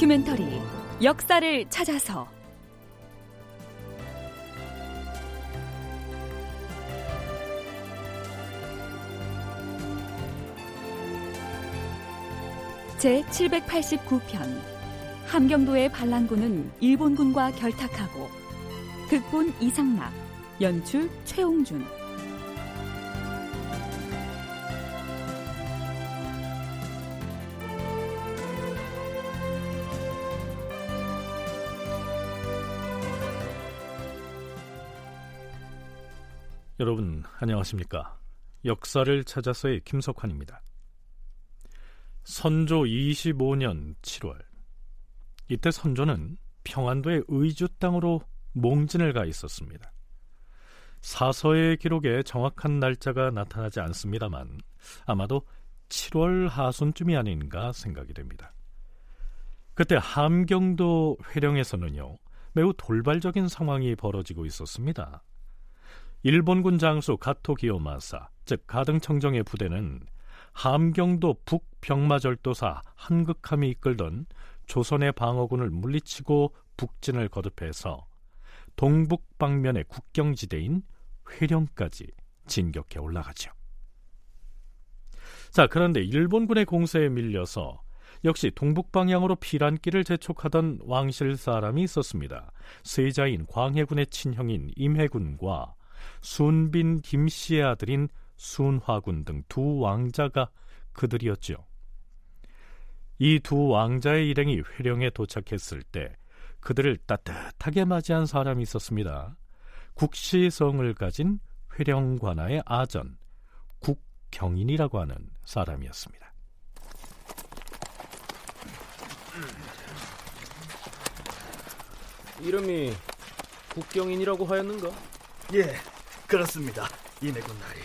다큐멘터리 역사를 찾아서. 제 789편 함경도의 반란군은 일본군과 결탁하고 극본 이상락 연출 최홍준 여러분 안녕하십니까? 역사를 찾아서의 김석환입니다. 선조 25년 7월 이때 선조는 평안도의 의주 땅으로 몽진을 가 있었습니다. 사서의 기록에 정확한 날짜가 나타나지 않습니다만 아마도 7월 하순쯤이 아닌가 생각이 됩니다. 그때 함경도 회령에서는요 매우 돌발적인 상황이 벌어지고 있었습니다. 일본군 장수 가토 기요마사, 즉 가등청정의 부대는 함경도 북병마절도사 한극함이 이끌던 조선의 방어군을 물리치고 북진을 거듭해서 동북 방면의 국경지대인 회령까지 진격해 올라가죠. 자, 그런데 일본군의 공세에 밀려서 역시 동북 방향으로 피란길을 재촉하던 왕실 사람이 있었습니다. 세자인 광해군의 친형인 임해군과 순빈 김씨의 아들인 순화군 등 두 왕자가 그들이었지요. 이 두 왕자의 일행이 회령에 도착했을 때 그들을 따뜻하게 맞이한 사람이 있었습니다. 국시성을 가진 회령 관아의 아전 국경인이라고 하는 사람이었습니다. 이름이 국경인이라고 하였는가? 예, 그렇습니다. 이내군 나리.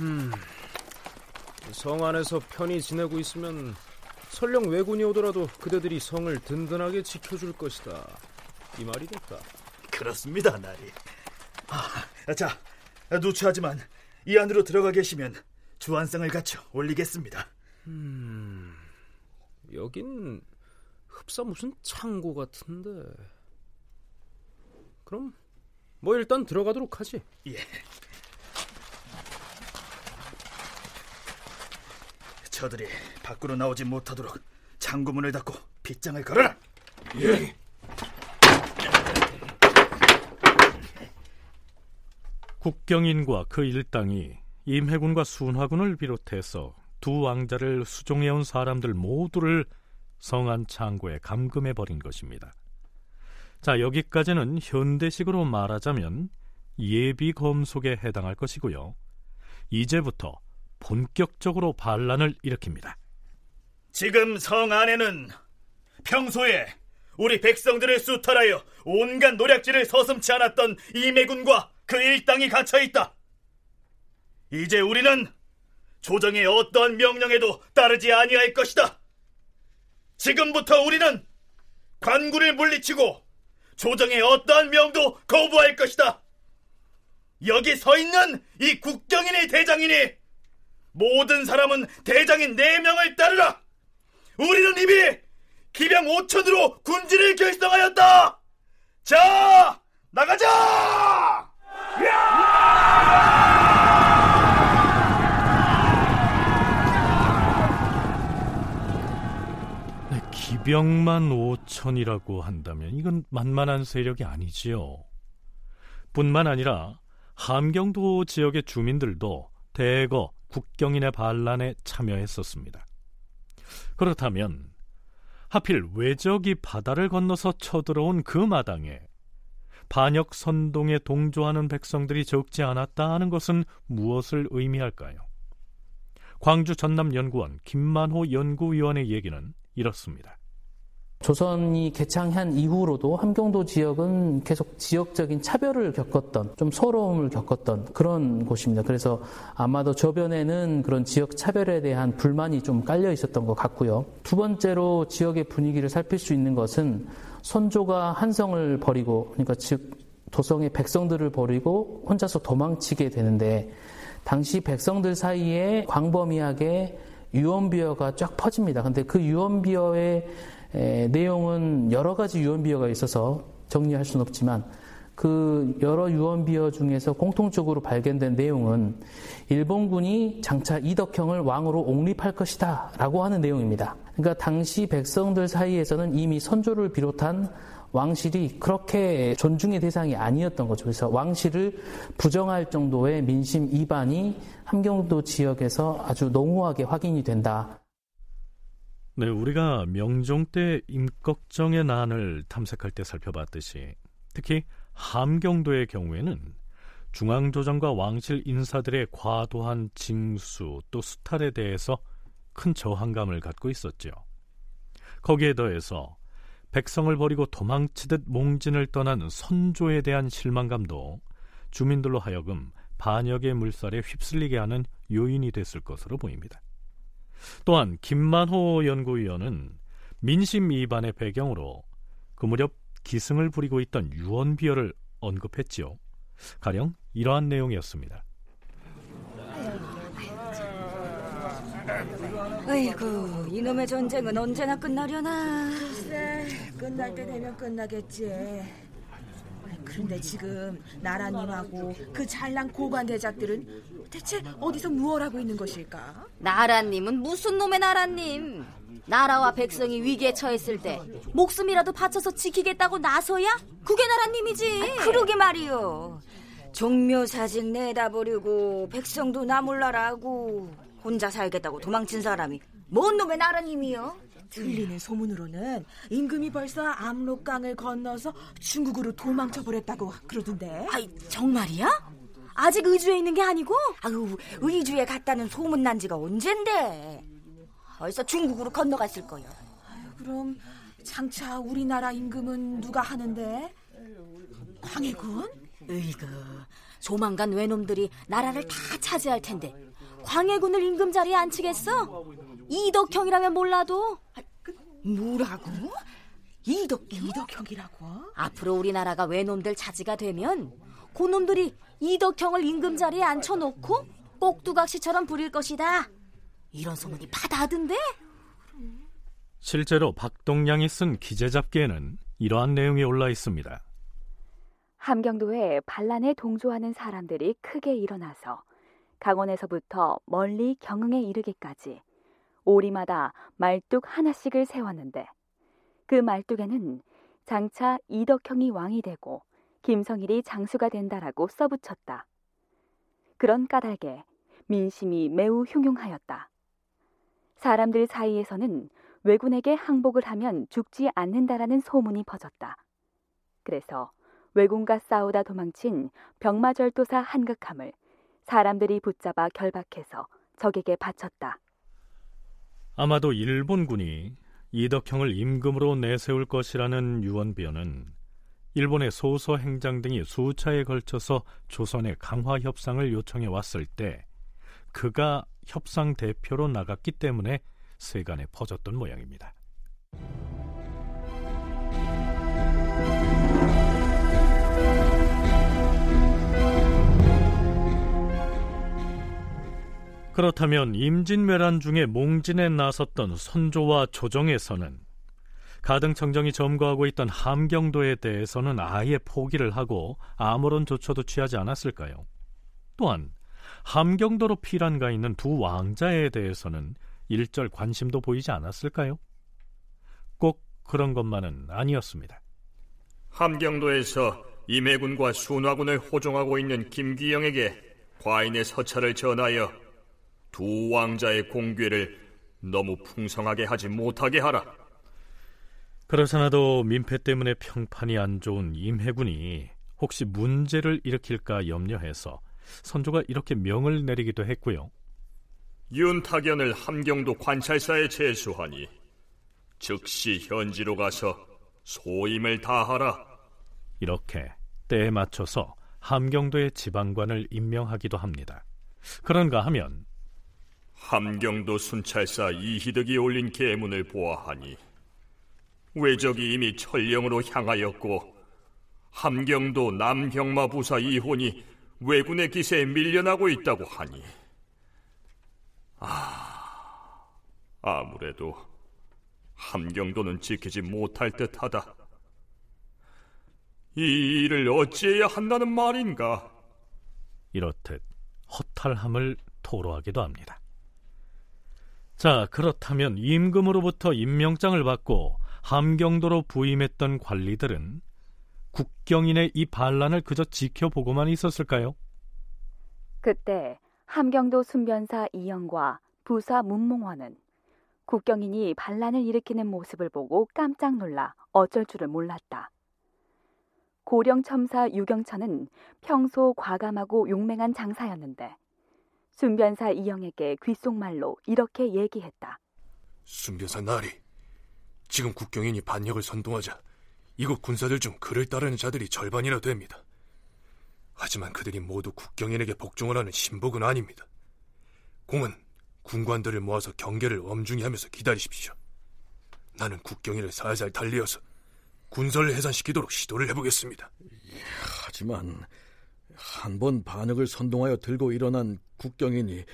음, 성 안에서 편히 지내고 있으면 설령 왜군이 오더라도 그대들이 성을 든든하게 지켜줄 것이다. 이 말이 됐다. 그렇습니다, 나리. 아, 자, 누추하지만 이 안으로 들어가 계시면 주안상을 갖춰 올리겠습니다. 음, 여긴 흡사 무슨 창고 같은데. 그럼 뭐 일단 들어가도록 하지. 예. 저들이 밖으로 나오지 못하도록 창구문을 닫고 빗장을 걸어라. 예. 국경인과 그 일당이 임해군과 순화군을 비롯해서 두 왕자를 수종해온 사람들 모두를 성안 창고에 감금해 버린 것입니다. 자, 여기까지는 현대식으로 말하자면 예비 검속에 해당할 것이고요. 이제부터 본격적으로 반란을 일으킵니다. 지금 성 안에는 평소에 우리 백성들을 수탈하여 온갖 노략질을 서슴치 않았던 이매군과 그 일당이 갇혀 있다. 이제 우리는 조정의 어떠한 명령에도 따르지 아니할 것이다. 지금부터 우리는 관군을 물리치고 조정의 어떠한 명도 거부할 것이다. 여기 서 있는 이 국경인의 대장이니 모든 사람은 대장인 네 명을 따르라. 우리는 이미 기병 5천으로 군지를 결성하였다. 자, 나가자! 네, 기병만 5천이라고 한다면 이건 만만한 세력이 아니지요. 뿐만 아니라 함경도 지역의 주민들도 대거 국경인의 반란에 참여했었습니다. 그렇다면 하필 외적이 바다를 건너서 쳐들어온 그 마당에 반역 선동에 동조하는 백성들이 적지 않았다 하는 것은 무엇을 의미할까요? 광주 전남연구원 김만호 연구위원의 얘기는 이렇습니다. 조선이 개창한 이후로도 함경도 지역은 계속 지역적인 차별을 겪었던 좀 서러움을 겪었던 그런 곳입니다. 그래서 아마도 저변에는 그런 지역 차별에 대한 불만이 좀 깔려 있었던 것 같고요. 두 번째로 지역의 분위기를 살필 수 있는 것은 선조가 한성을 버리고 그러니까 즉 도성의 백성들을 버리고 혼자서 도망치게 되는데 당시 백성들 사이에 광범위하게 유언비어가 쫙 퍼집니다. 근데 그 유언비어의 에, 내용은 여러 가지 유언비어가 있어서 정리할 수는 없지만 그 여러 유언비어 중에서 공통적으로 발견된 내용은 일본군이 장차 이덕형을 왕으로 옹립할 것이다 라고 하는 내용입니다. 그러니까 당시 백성들 사이에서는 이미 선조를 비롯한 왕실이 그렇게 존중의 대상이 아니었던 거죠. 그래서 왕실을 부정할 정도의 민심 이반이 함경도 지역에서 아주 농후하게 확인이 된다. 네, 우리가 명종 때 임꺽정의 난을 탐색할 때 살펴봤듯이 특히 함경도의 경우에는 중앙조정과 왕실 인사들의 과도한 징수 또 수탈에 대해서 큰 저항감을 갖고 있었죠. 거기에 더해서 백성을 버리고 도망치듯 몽진을 떠난 선조에 대한 실망감도 주민들로 하여금 반역의 물살에 휩쓸리게 하는 요인이 됐을 것으로 보입니다. 또한 김만호 연구위원은 민심 이반의 배경으로 그 무렵 기승을 부리고 있던 유언비어를 언급했지요. 가령 이러한 내용이었습니다. 아이고 이놈의 전쟁은 언제나 끝나려나 글쎄 끝날 때 되면 끝나겠지 그런데 지금 나라님하고 그 잘난 고관 대작들은 대체 어디서 무얼 하고 있는 것일까? 나라님은 무슨 놈의 나라님? 나라와 백성이 위기에 처했을 때 목숨이라도 바쳐서 지키겠다고 나서야 그게 나라님이지. 아, 그러게 말이요 종묘사직 내다버리고 백성도 나몰라라고 혼자 살겠다고 도망친 사람이 뭔 놈의 나라님이요? 들리는 소문으로는 임금이 벌써 압록강을 건너서 중국으로 도망쳐 버렸다고 그러던데. 아이 정말이야? 아직 의주에 있는 게 아니고? 아유 의주에 갔다는 소문 난 지가 언젠데? 벌써 중국으로 건너갔을 거요. 아유, 그럼 장차 우리나라 임금은 누가 하는데? 광해군? 으이그 조만간 외놈들이 나라를 다 차지할 텐데 광해군을 임금 자리에 앉히겠어? 이덕형이라면 몰라도 그, 뭐라고? 이덕 이덕형이라고? 앞으로 우리나라가 외놈들 차지가 되면 고놈들이 이덕형을 임금 자리에 앉혀놓고 꼭두각시처럼 부릴 것이다. 이런 소문이 바다하던데? 실제로 박동량이 쓴 기재잡기에는 이러한 내용이 올라 있습니다. 함경도에 반란에 동조하는 사람들이 크게 일어나서 강원에서부터 멀리 경흥에 이르기까지 오리마다 말뚝 하나씩을 세웠는데 그 말뚝에는 장차 이덕형이 왕이 되고 김성일이 장수가 된다라고 써붙였다. 그런 까닭에 민심이 매우 흉흉하였다. 사람들 사이에서는 왜군에게 항복을 하면 죽지 않는다라는 소문이 퍼졌다. 그래서 왜군과 싸우다 도망친 병마절도사 한극함을 사람들이 붙잡아 결박해서 적에게 바쳤다. 아마도 일본군이 이덕형을 임금으로 내세울 것이라는 유언비어는 일본의 소서 행장 등이 수차에 걸쳐서 조선의 강화 협상을 요청해 왔을 때 그가 협상 대표로 나갔기 때문에 세간에 퍼졌던 모양입니다. 그렇다면 임진왜란 중에 몽진에 나섰던 선조와 조정에서는 가등청정이 점거하고 있던 함경도에 대해서는 아예 포기를 하고 아무런 조처도 취하지 않았을까요? 또한 함경도로 피란가 있는 두 왕자에 대해서는 일절 관심도 보이지 않았을까요? 꼭 그런 것만은 아니었습니다. 함경도에서 임해군과 순화군을 호종하고 있는 김귀영에게 과인의 서찰을 전하여 두 왕자의 공궤를 너무 풍성하게 하지 못하게 하라. 그렇잖아도 민폐 때문에 평판이 안 좋은 임해군이 혹시 문제를 일으킬까 염려해서 선조가 이렇게 명을 내리기도 했고요. 윤탁연을 함경도 관찰사에 제수하니 즉시 현지로 가서 소임을 다하라. 이렇게 때에 맞춰서 함경도의 지방관을 임명하기도 합니다. 그런가 하면 함경도 순찰사 이희덕이 올린 계문을 보아하니 외적이 이미 천령으로 향하였고 함경도 남경마 부사 이혼이 왜군의 기세에 밀려나고 있다고 하니 아 아무래도 함경도는 지키지 못할 듯하다. 이 일을 어찌해야 한다는 말인가? 이렇듯 허탈함을 토로하기도 합니다. 자, 그렇다면 임금으로부터 임명장을 받고 함경도로 부임했던 관리들은 국경인의 이 반란을 그저 지켜보고만 있었을까요? 그때 함경도 순변사 이영과 부사 문몽원은 국경인이 반란을 일으키는 모습을 보고 깜짝 놀라 어쩔 줄을 몰랐다. 고령 첨사 유경천은 평소 과감하고 용맹한 장사였는데 순변사 이영에게 귓속말로 이렇게 얘기했다. 순변사 나리, 지금 국경인이 반역을 선동하자 이곳 군사들 중 그를 따르는 자들이 절반이나 됩니다. 하지만 그들이 모두 국경인에게 복종을 하는 신복은 아닙니다. 공은 군관들을 모아서 경계를 엄중히 하면서 기다리십시오. 나는 국경인을 살살 달리어서 군사를 해산시키도록 시도를 해보겠습니다. 하지만 한 번 반역을 선동하여 들고 일어난 국경인이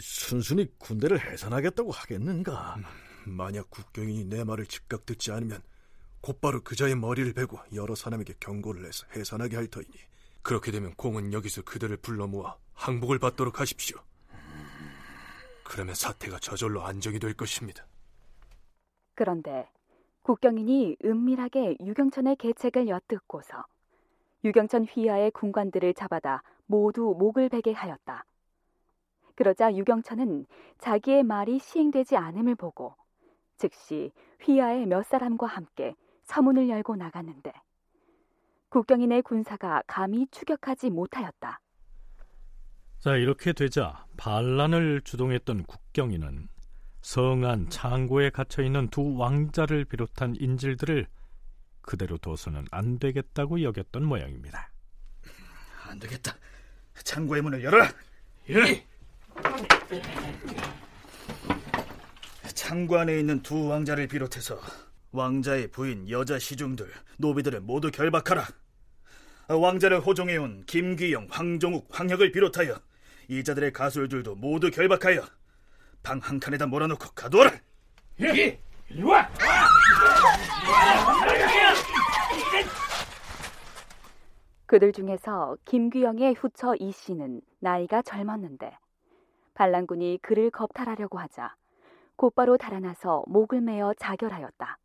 순순히 군대를 해산하겠다고 하겠는가? 만약 국경인이 내 말을 즉각 듣지 않으면 곧바로 그자의 머리를 베고 여러 사람에게 경고를 해서 해산하게 할 터이니 그렇게 되면 공은 여기서 그들을 불러 모아 항복을 받도록 하십시오. 그러면 사태가 저절로 안정이 될 것입니다. 그런데 국경인이 은밀하게 유경천의 계책을 엿듣고서 유경천 휘하의 군관들을 잡아다 모두 목을 베게 하였다. 그러자 유경천은 자기의 말이 시행되지 않음을 보고 즉시 휘하의 몇 사람과 함께 서문을 열고 나갔는데 국경인의 군사가 감히 추격하지 못하였다. 자, 이렇게 되자 반란을 주동했던 국경인은 성안 창고에 갇혀 있는 두 왕자를 비롯한 인질들을 그대로 둬서는 안 되겠다고 여겼던 모양입니다. 안 되겠다. 창고의 문을 열어라. 예. 창고 안에 있는 두 왕자를 비롯해서 왕자의 부인 여자 시중들 노비들을 모두 결박하라. 왕자를 호종해온 김귀영, 황종욱, 황혁을 비롯하여 이자들의 가술들도 모두 결박하여 방 한 칸에다 몰아놓고 가두어라. 예, 이리 와. 그들 중에서 김규영의 후처 이 씨는 나이가 젊었는데 반란군이 그를 겁탈하려고 하자 곧바로 달아나서 목을 메어 자결하였다.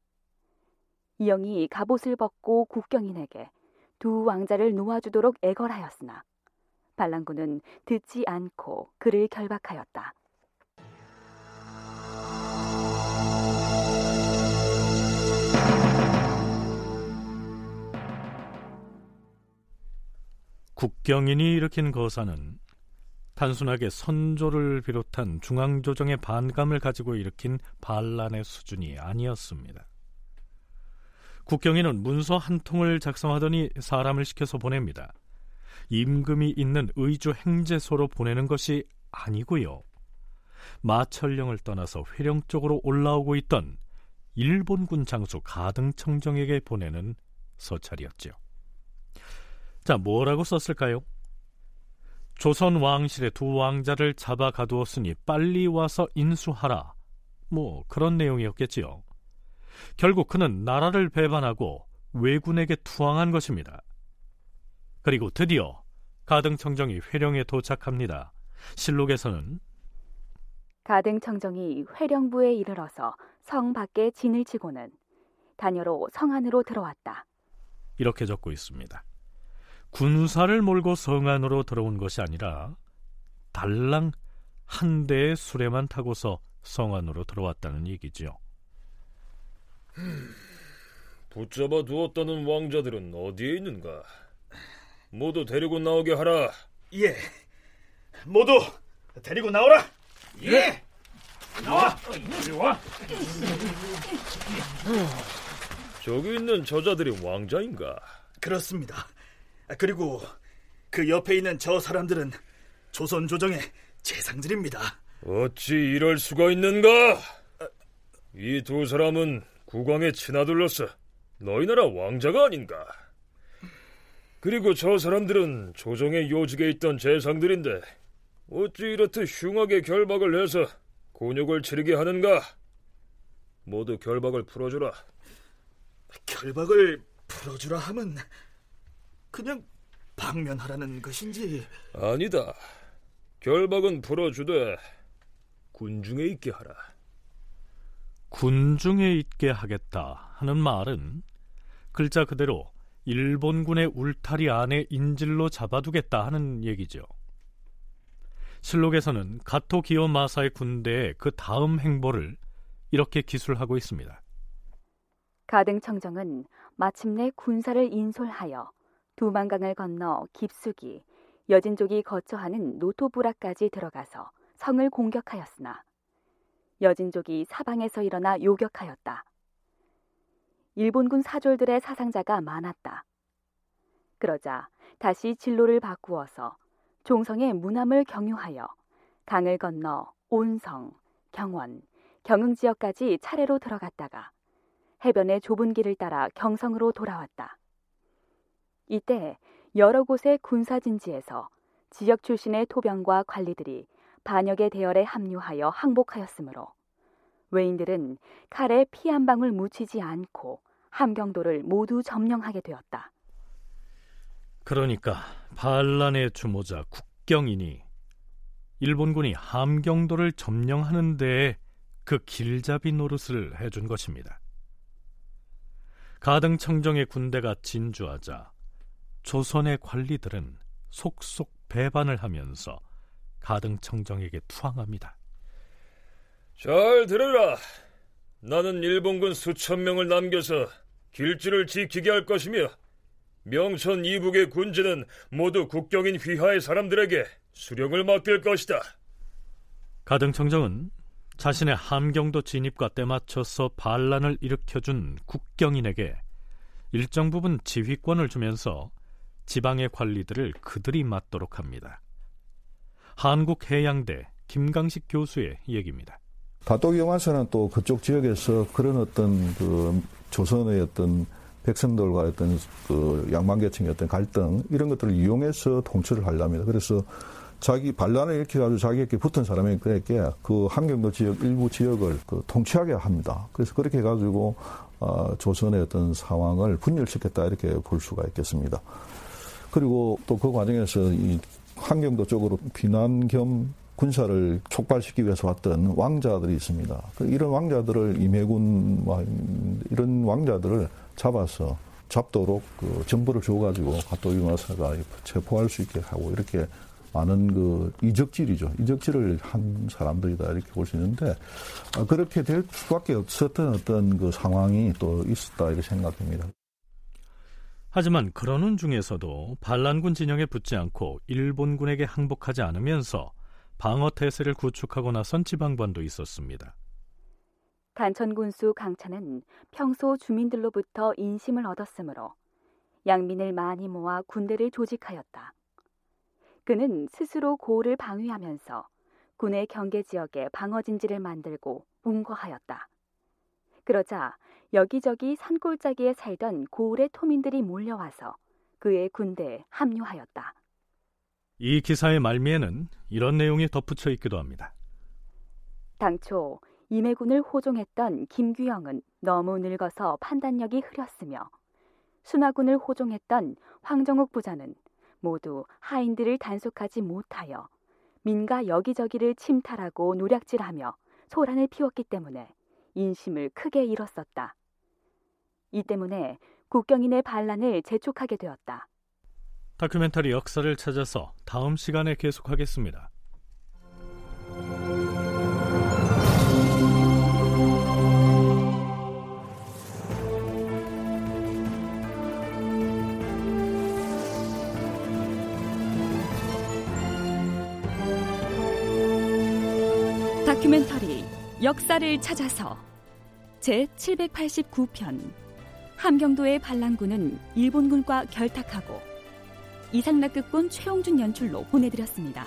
이영이 갑옷을 벗고 국경인에게 두 왕자를 놓아주도록 애걸하였으나 반란군은 듣지 않고 그를 결박하였다. 국경인이 일으킨 거사는 단순하게 선조를 비롯한 중앙조정의 반감을 가지고 일으킨 반란의 수준이 아니었습니다. 국경인은 문서 한 통을 작성하더니 사람을 시켜서 보냅니다. 임금이 있는 의주 행제소로 보내는 것이 아니고요. 마철령을 떠나서 회령 쪽으로 올라오고 있던 일본군 장수 가등청정에게 보내는 서찰이었죠. 자, 뭐라고 썼을까요? 조선 왕실의 두 왕자를 잡아 가두었으니 빨리 와서 인수하라. 뭐 그런 내용이었겠지요. 결국 그는 나라를 배반하고 왜군에게 투항한 것입니다. 그리고 드디어 가등청정이 회령에 도착합니다. 실록에서는 가등청정이 회령부에 이르러서 성 밖에 진을 치고는 다녀로 성 안으로 들어왔다. 이렇게 적고 있습니다. 군사를 몰고 성 안으로 들어온 것이 아니라 달랑 한 대의 수레만 타고서 성 안으로 들어왔다는 얘기죠. 붙잡아 두었다는 왕자들은 어디에 있는가? 모두 데리고 나오게 하라. 예. 모두 데리고 나오라. 예. 나와. 이리 와. 저기 있는 저자들이 왕자인가? 그렇습니다. 그리고 그 옆에 있는 저 사람들은 조선 조정의 재상들입니다. 어찌 이럴 수가 있는가? 이 두 사람은 국왕의 친아들로서 너희 나라 왕자가 아닌가? 그리고 저 사람들은 조정의 요직에 있던 재상들인데 어찌 이렇듯 흉하게 결박을 해서 곤욕을 치르게 하는가? 모두 결박을 풀어주라. 결박을 풀어주라 하면 그냥 방면하라는 것인지 아니다. 결박은 풀어주되 군중에 있게 하라. 군중에 있게 하겠다 하는 말은 글자 그대로 일본군의 울타리 안에 인질로 잡아두겠다 하는 얘기죠. 실록에서는 가토 기요 마사의 군대의 그 다음 행보를 이렇게 기술하고 있습니다. 가등 청정은 마침내 군사를 인솔하여 두만강을 건너 깊숙이 여진족이 거처하는 노토부라까지 들어가서 성을 공격하였으나 여진족이 사방에서 일어나 요격하였다. 일본군 사졸들의 사상자가 많았다. 그러자 다시 진로를 바꾸어서 종성의 문함을 경유하여 강을 건너 온성, 경원, 경흥 지역까지 차례로 들어갔다가 해변의 좁은 길을 따라 경성으로 돌아왔다. 이때 여러 곳의 군사진지에서 지역 출신의 토병과 관리들이 반역의 대열에 합류하여 항복하였으므로 외인들은 칼에 피 한 방울 묻히지 않고 함경도를 모두 점령하게 되었다. 그러니까 반란의 주모자 국경이니 일본군이 함경도를 점령하는 데에 그 길잡이 노릇을 해준 것입니다. 가등청정의 군대가 진주하자 조선의 관리들은 속속 배반을 하면서 가등청정에게 투항합니다. 잘 들으라. 나는 일본군 수천 명을 남겨서 길지를 지키게 할 것이며 명천 이북의 군지는 모두 국경인 휘하의 사람들에게 수령을 맡길 것이다. 가등청정은 자신의 함경도 진입과 때맞춰서 반란을 일으켜준 국경인에게 일정 부분 지휘권을 주면서 지방의 관리들을 그들이 맡도록 합니다. 한국해양대 김강식 교수의 얘기입니다. 가토기 영화사는 또 그쪽 지역에서 그런 어떤 그 조선의 어떤 백성들과 어떤 그 양반계층의 어떤 갈등 이런 것들을 이용해서 통치를 하려합니다. 그래서 자기 반란을 일으켜가지고 자기에게 붙은 사람에게 그 한경도 지역 일부 지역을 그 통치하게 합니다. 그래서 그렇게 해가지고 어, 조선의 어떤 상황을 분열시켰다 이렇게 볼 수가 있겠습니다. 그리고 또 그 과정에서 이 한경도 쪽으로 비난 겸 군사를 촉발시키기 위해서 왔던 왕자들이 있습니다. 그 이런 왕자들을 임해군 이런 왕자들을 잡아서 잡도록 그 정보를 줘가지고 가토이마사가 체포할 수 있게 하고 이렇게 많은 그 이적질이죠. 이적질을 한 사람들이다 이렇게 볼 수 있는데 아, 그렇게 될 수밖에 없었던 어떤 그 상황이 또 있었다 이렇게 생각됩니다. 하지만 그러는 중에서도 반란군 진영에 붙지 않고 일본군에게 항복하지 않으면서 방어 태세를 구축하고 나선 지방반도 있었습니다. 단천군수 강찬은 평소 주민들로부터 인심을 얻었으므로 양민을 많이 모아 군대를 조직하였다. 그는 스스로 고을을 방위하면서 군의 경계 지역에 방어 진지를 만들고 운거하였다. 그러자 여기저기 산골짜기에 살던 고을의 토민들이 몰려와서 그의 군대에 합류하였다. 이 기사의 말미에는 이런 내용이 덧붙여 있기도 합니다. 당초 임해군을 호종했던 김규영은 너무 늙어서 판단력이 흐렸으며 순화군을 호종했던 황정욱 부자는 모두 하인들을 단속하지 못하여 민가 여기저기를 침탈하고 노략질하며 소란을 피웠기 때문에 인심을 크게 잃었었다. 이 때문에 국경인의 반란을 재촉하게 되었다. 다큐멘터리 역사를 찾아서 다음 시간에 계속하겠습니다. 다큐멘터리 역사를 찾아서 제 789편 함경도의 반란군은 일본군과 결탁하고 이상락극본 최홍준 연출로 보내드렸습니다.